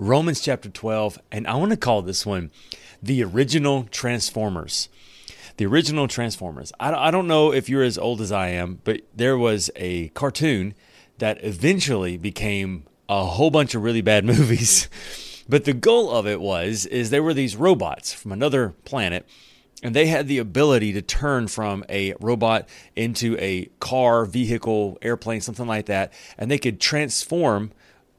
Romans chapter 12, and I want to call this one The Original Transformers. The Original Transformers. I don't know if you're as old as I am, but there was a cartoon that eventually became a whole bunch of really bad movies. but the goal of it was is there were these robots from another planet and they had the ability to turn from a robot into a car, vehicle, airplane, something like that, and they could transform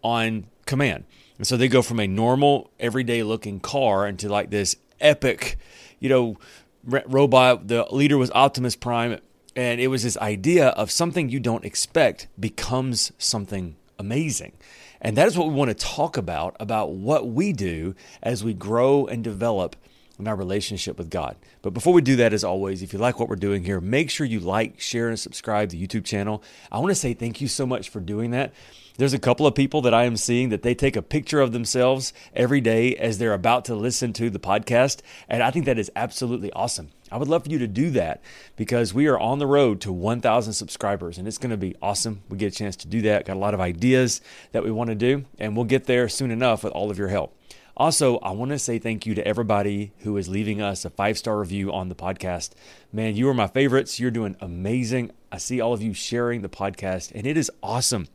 on command. And so they go from a normal, everyday looking car into like this epic, you know, robot. The leader was Optimus Prime, and it was this idea of something you don't expect becomes something amazing. And that is what we want to talk about about what we do as we grow and develop in our relationship with God. But before we do that, as always, if you like what we're doing here, make sure you like, share, and subscribe the YouTube channel. I want to say thank you so much for doing that. There's a couple of people that I am seeing that they take a picture of themselves every day as they're about to listen to the podcast. And I think that is absolutely awesome. I would love for you to do that because we are on the road to 1,000 subscribers and it's going to be awesome. We get a chance to do that. Got a lot of ideas that we want to do, and we'll get there soon enough with all of your help. Also, I want to say thank you to everybody who is leaving us a five star review on the podcast. Man, you are my favorites. You're doing amazing. I see all of you sharing the podcast, and it is awesome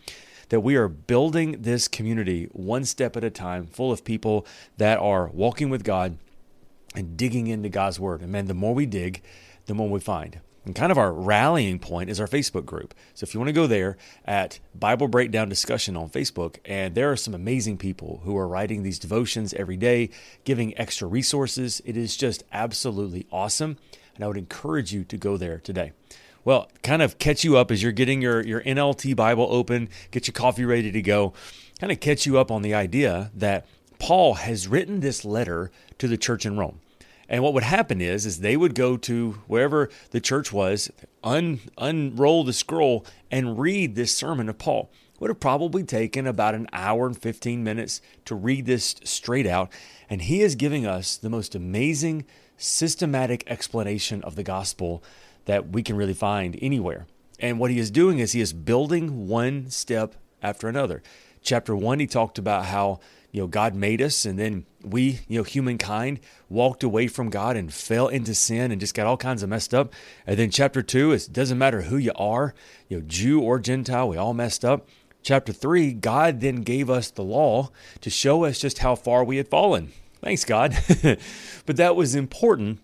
that we are building this community one step at a time, full of people that are walking with God and digging into God's Word. And man, the more we dig, the more we find. And kind of our rallying point is our Facebook group. So if you want to go there at Bible Breakdown Discussion on Facebook, and there are some amazing people who are writing these devotions every day, giving extra resources. It is just absolutely awesome. And I would encourage you to go there today. Well, kind of catch you up as you're getting your, your NLT Bible open, get your coffee ready to go, kind of catch you up on the idea that Paul has written this letter to the church in Rome. And what would happen is, is they would go to wherever the church was, un, unroll the scroll, and read this sermon of Paul. It would have probably taken about an hour and 15 minutes to read this straight out. And he is giving us the most amazing, systematic explanation of the gospel that we can really find anywhere. And what he is doing is he is building one step after another. Chapter one, he talked about how you know God made us, and then we, you know, humankind, walked away from God and fell into sin and just got all kinds of messed up. And then chapter two, it doesn't matter who you are, you know, Jew or Gentile, we all messed up. Chapter three, God then gave us the law to show us just how far we had fallen. Thanks, God. but that was important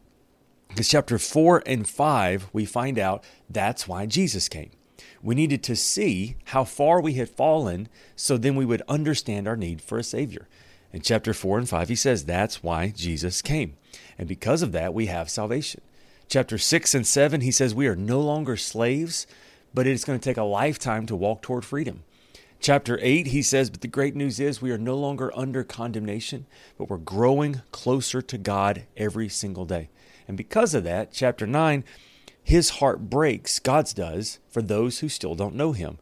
because chapter four and five, we find out that's why Jesus came. We needed to see how far we had fallen so then we would understand our need for a Savior. In chapter 4 and 5, he says that's why Jesus came. And because of that, we have salvation. Chapter 6 and 7, he says we are no longer slaves, but it's going to take a lifetime to walk toward freedom. Chapter 8, he says, But the great news is we are no longer under condemnation, but we're growing closer to God every single day. And because of that, chapter 9, his heart breaks, God's does, for those who still don't know him.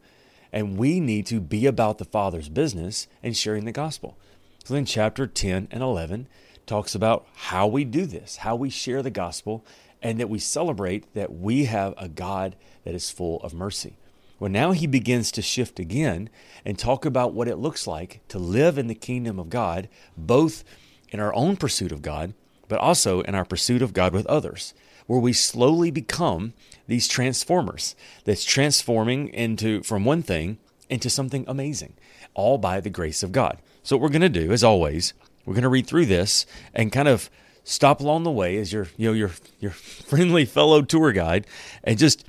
And we need to be about the Father's business and sharing the gospel. So then, chapter 10 and 11 talks about how we do this, how we share the gospel, and that we celebrate that we have a God that is full of mercy. Well, now he begins to shift again and talk about what it looks like to live in the kingdom of God, both in our own pursuit of God, but also in our pursuit of God with others, where we slowly become these transformers that's transforming into from one thing into something amazing, all by the grace of God. So, what we're going to do, as always, we're going to read through this and kind of stop along the way as your, you know, your, your friendly fellow tour guide and just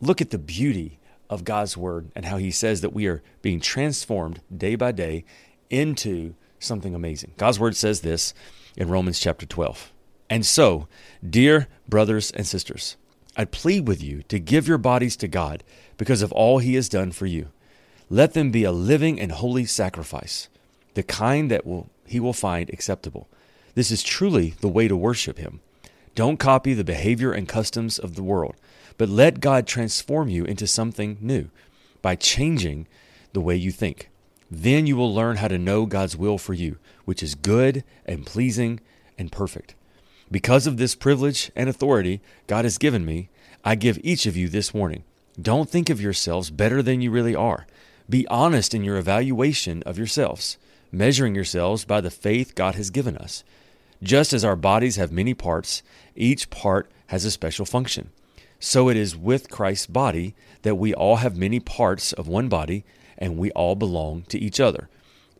look at the beauty of God's word and how he says that we are being transformed day by day into something amazing. God's word says this in Romans chapter 12. And so, dear brothers and sisters, I plead with you to give your bodies to God because of all he has done for you. Let them be a living and holy sacrifice the kind that will he will find acceptable. This is truly the way to worship him. Don't copy the behavior and customs of the world, but let God transform you into something new by changing the way you think. Then you will learn how to know God's will for you, which is good and pleasing and perfect. Because of this privilege and authority God has given me, I give each of you this warning. Don't think of yourselves better than you really are. Be honest in your evaluation of yourselves, measuring yourselves by the faith God has given us. Just as our bodies have many parts, each part has a special function. So it is with Christ's body that we all have many parts of one body and we all belong to each other.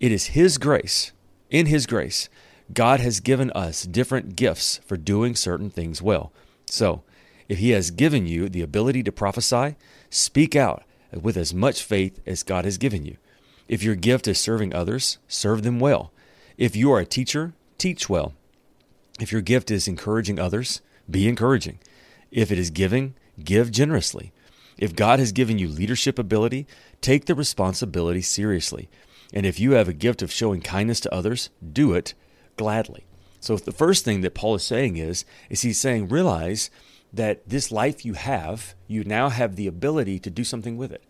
It is His grace, in His grace, God has given us different gifts for doing certain things well. So, if He has given you the ability to prophesy, speak out with as much faith as God has given you. If your gift is serving others, serve them well. If you are a teacher, teach well. If your gift is encouraging others, be encouraging. If it is giving, give generously. If God has given you leadership ability, take the responsibility seriously. And if you have a gift of showing kindness to others, do it gladly. So the first thing that Paul is saying is is he's saying realize that this life you have, you now have the ability to do something with it.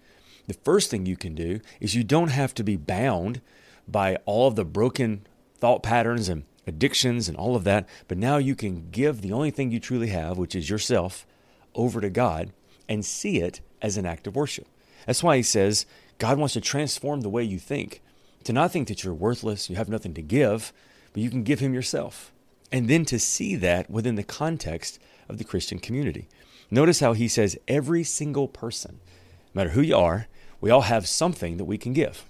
The first thing you can do is you don't have to be bound by all of the broken thought patterns and addictions and all of that, but now you can give the only thing you truly have, which is yourself, over to God and see it as an act of worship. That's why he says God wants to transform the way you think, to not think that you're worthless, you have nothing to give, but you can give him yourself. And then to see that within the context of the Christian community. Notice how he says every single person, no matter who you are, we all have something that we can give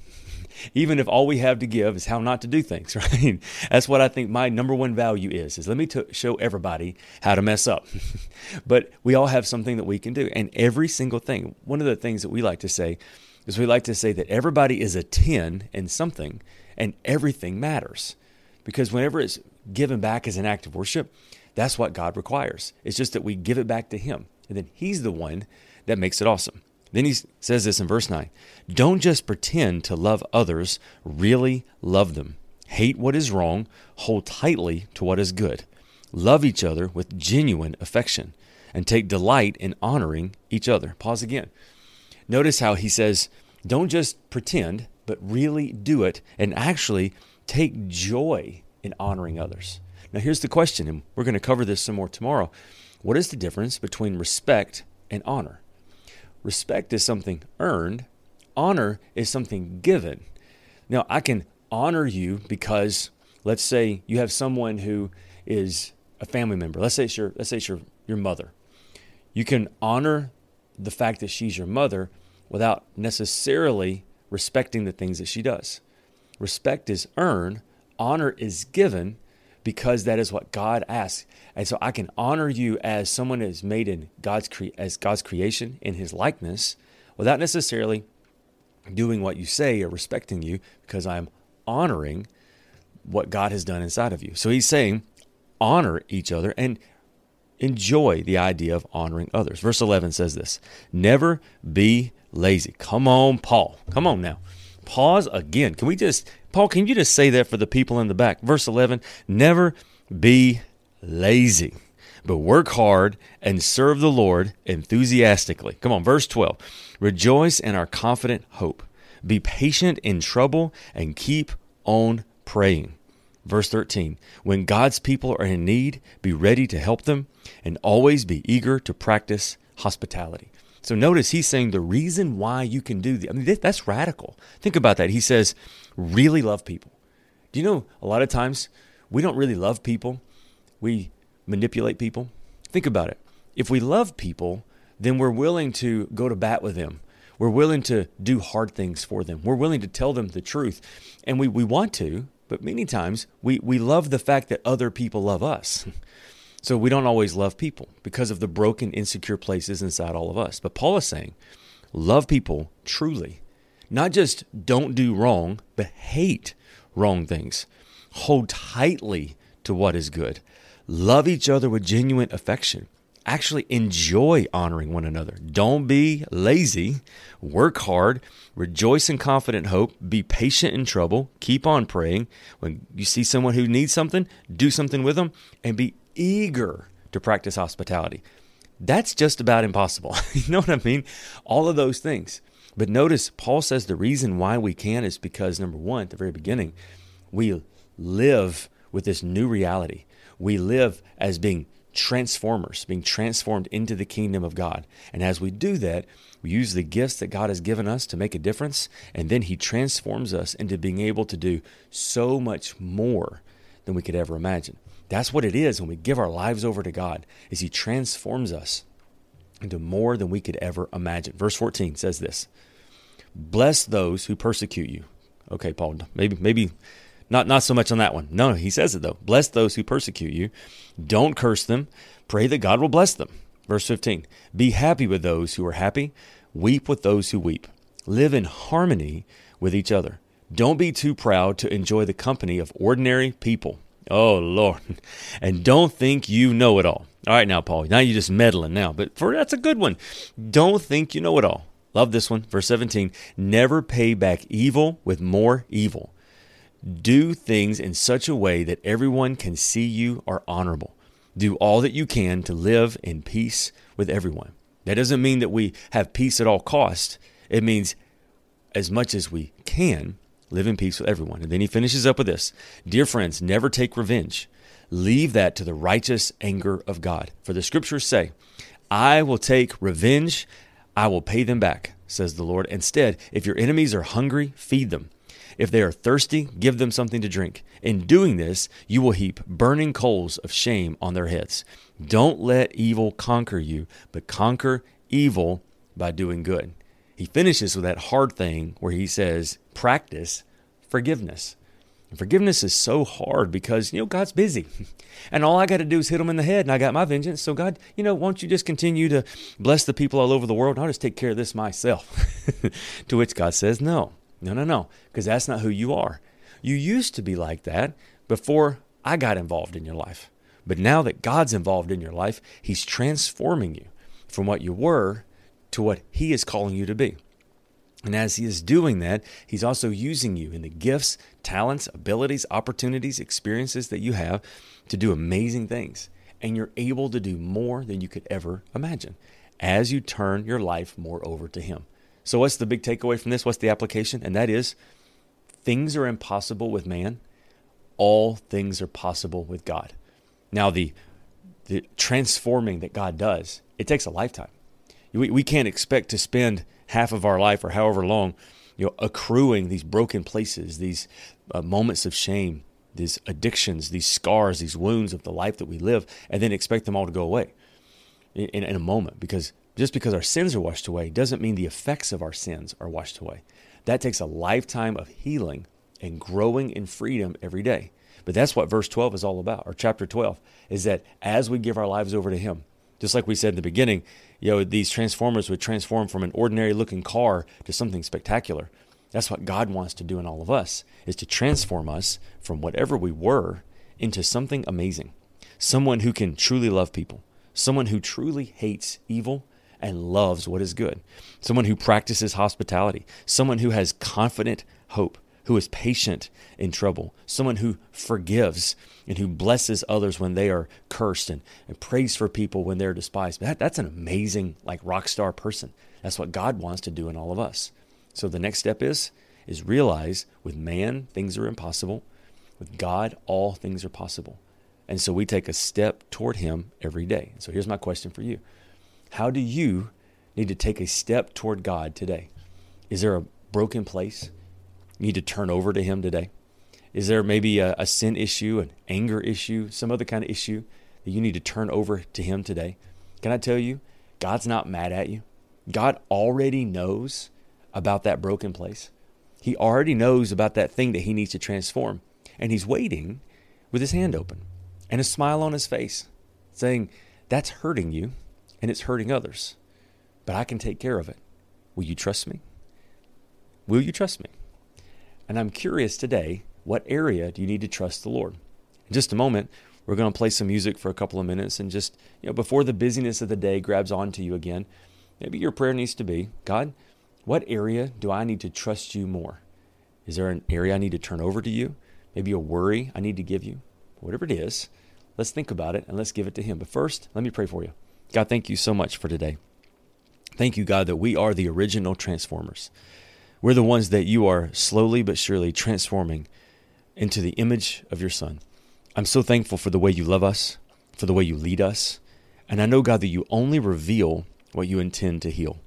even if all we have to give is how not to do things, right? That's what I think my number one value is, is let me t- show everybody how to mess up. but we all have something that we can do. And every single thing, one of the things that we like to say is we like to say that everybody is a 10 in something and everything matters. Because whenever it's given back as an act of worship, that's what God requires. It's just that we give it back to Him. And then He's the one that makes it awesome. Then he says this in verse 9 Don't just pretend to love others, really love them. Hate what is wrong, hold tightly to what is good. Love each other with genuine affection, and take delight in honoring each other. Pause again. Notice how he says, Don't just pretend, but really do it, and actually take joy in honoring others. Now, here's the question, and we're going to cover this some more tomorrow. What is the difference between respect and honor? Respect is something earned, honor is something given. Now, I can honor you because let's say you have someone who is a family member. Let's say it's your let's say it's your, your mother. You can honor the fact that she's your mother without necessarily respecting the things that she does. Respect is earned, honor is given because that is what God asks. And so I can honor you as someone that is made in God's cre- as God's creation in his likeness without necessarily doing what you say or respecting you because I'm honoring what God has done inside of you. So he's saying honor each other and enjoy the idea of honoring others. Verse 11 says this, never be lazy. Come on, Paul. Come on now. Pause again. Can we just Paul, can you just say that for the people in the back? Verse 11, never be lazy, but work hard and serve the Lord enthusiastically. Come on, verse 12. Rejoice in our confident hope. Be patient in trouble and keep on praying. Verse 13. When God's people are in need, be ready to help them and always be eager to practice hospitality. So notice he's saying the reason why you can do the I mean that's radical. Think about that. He says really love people. Do you know a lot of times we don't really love people we manipulate people. Think about it. If we love people, then we're willing to go to bat with them. We're willing to do hard things for them. We're willing to tell them the truth. And we, we want to, but many times we, we love the fact that other people love us. So we don't always love people because of the broken, insecure places inside all of us. But Paul is saying, love people truly. Not just don't do wrong, but hate wrong things. Hold tightly to what is good. Love each other with genuine affection actually enjoy honoring one another. Don't be lazy. Work hard. Rejoice in confident hope. Be patient in trouble. Keep on praying. When you see someone who needs something, do something with them and be eager to practice hospitality. That's just about impossible. you know what I mean? All of those things. But notice Paul says the reason why we can is because, number one, at the very beginning, we live with this new reality. We live as being transformers, being transformed into the kingdom of God. And as we do that, we use the gifts that God has given us to make a difference, and then He transforms us into being able to do so much more than we could ever imagine. That's what it is when we give our lives over to God, is He transforms us into more than we could ever imagine. Verse 14 says this Bless those who persecute you. Okay, Paul, maybe maybe not not so much on that one. No, he says it though. Bless those who persecute you. Don't curse them. Pray that God will bless them. Verse 15. Be happy with those who are happy. Weep with those who weep. Live in harmony with each other. Don't be too proud to enjoy the company of ordinary people. Oh Lord. And don't think you know it all. All right now, Paul. Now you're just meddling now. But for that's a good one. Don't think you know it all. Love this one. Verse 17. Never pay back evil with more evil. Do things in such a way that everyone can see you are honorable. Do all that you can to live in peace with everyone. That doesn't mean that we have peace at all cost. It means as much as we can live in peace with everyone. And then he finishes up with this Dear friends, never take revenge. Leave that to the righteous anger of God. For the scriptures say, I will take revenge, I will pay them back, says the Lord. Instead, if your enemies are hungry, feed them. If they are thirsty, give them something to drink. In doing this, you will heap burning coals of shame on their heads. Don't let evil conquer you, but conquer evil by doing good. He finishes with that hard thing where he says, practice forgiveness. And forgiveness is so hard because, you know, God's busy. And all I got to do is hit him in the head and I got my vengeance. So, God, you know, won't you just continue to bless the people all over the world? I'll just take care of this myself. to which God says, no, no, no, no, because that's not who you are. You used to be like that before I got involved in your life. But now that God's involved in your life, He's transforming you from what you were to what He is calling you to be. And as He is doing that, He's also using you in the gifts, talents, abilities, opportunities, experiences that you have to do amazing things. And you're able to do more than you could ever imagine as you turn your life more over to Him. So, what's the big takeaway from this? What's the application? And that is things are impossible with man, all things are possible with God. Now, the, the transforming that God does, it takes a lifetime. We, we can't expect to spend half of our life or however long you know, accruing these broken places, these uh, moments of shame, these addictions, these scars, these wounds of the life that we live, and then expect them all to go away in, in a moment because just because our sins are washed away doesn't mean the effects of our sins are washed away. That takes a lifetime of healing and growing in freedom every day. But that's what verse 12 is all about, or chapter 12, is that as we give our lives over to Him, just like we said in the beginning, you know, these transformers would transform from an ordinary looking car to something spectacular. That's what God wants to do in all of us, is to transform us from whatever we were into something amazing. Someone who can truly love people, someone who truly hates evil and loves what is good, someone who practices hospitality, someone who has confident hope, who is patient in trouble, someone who forgives and who blesses others when they are cursed and, and prays for people when they're despised. That, that's an amazing, like rock star person. That's what God wants to do in all of us. So the next step is is realize with man things are impossible, with God all things are possible. And so we take a step toward him every day. So here's my question for you. How do you need to take a step toward God today? Is there a broken place need to turn over to Him today? Is there maybe a, a, sin issue, an anger issue, some other kind of issue that you need to turn over to Him today? Can I tell you, God's not mad at you. God already knows about that broken place. He already knows about that thing that He needs to transform. And He's waiting with His hand open and a smile on His face, saying, That's hurting you and it's hurting others. But I can take care of it. Will you trust me? Will you trust me? And I'm curious today, what area do you need to trust the Lord? In just a moment, We're going to play some music for a couple of minutes and just, you know, before the busyness of the day grabs onto you again, maybe your prayer needs to be God, what area do I need to trust you more? Is there an area I need to turn over to you? Maybe a worry I need to give you? Whatever it is, let's think about it and let's give it to Him. But first, let me pray for you. God, thank you so much for today. Thank you, God, that we are the original transformers. We're the ones that you are slowly but surely transforming into the image of your Son. I'm so thankful for the way you love us, for the way you lead us. And I know, God, that you only reveal what you intend to heal.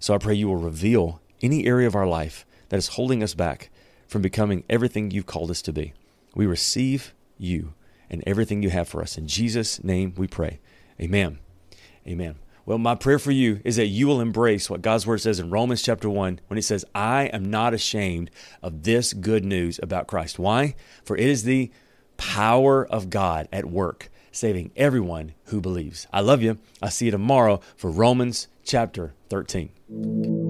So I pray you will reveal any area of our life that is holding us back from becoming everything you've called us to be. We receive you and everything you have for us. In Jesus' name we pray. Amen. Amen. Well, my prayer for you is that you will embrace what God's word says in Romans chapter 1 when it says, I am not ashamed of this good news about Christ. Why? For it is the power of God at work, saving everyone who believes. I love you. I'll see you tomorrow for Romans chapter 13.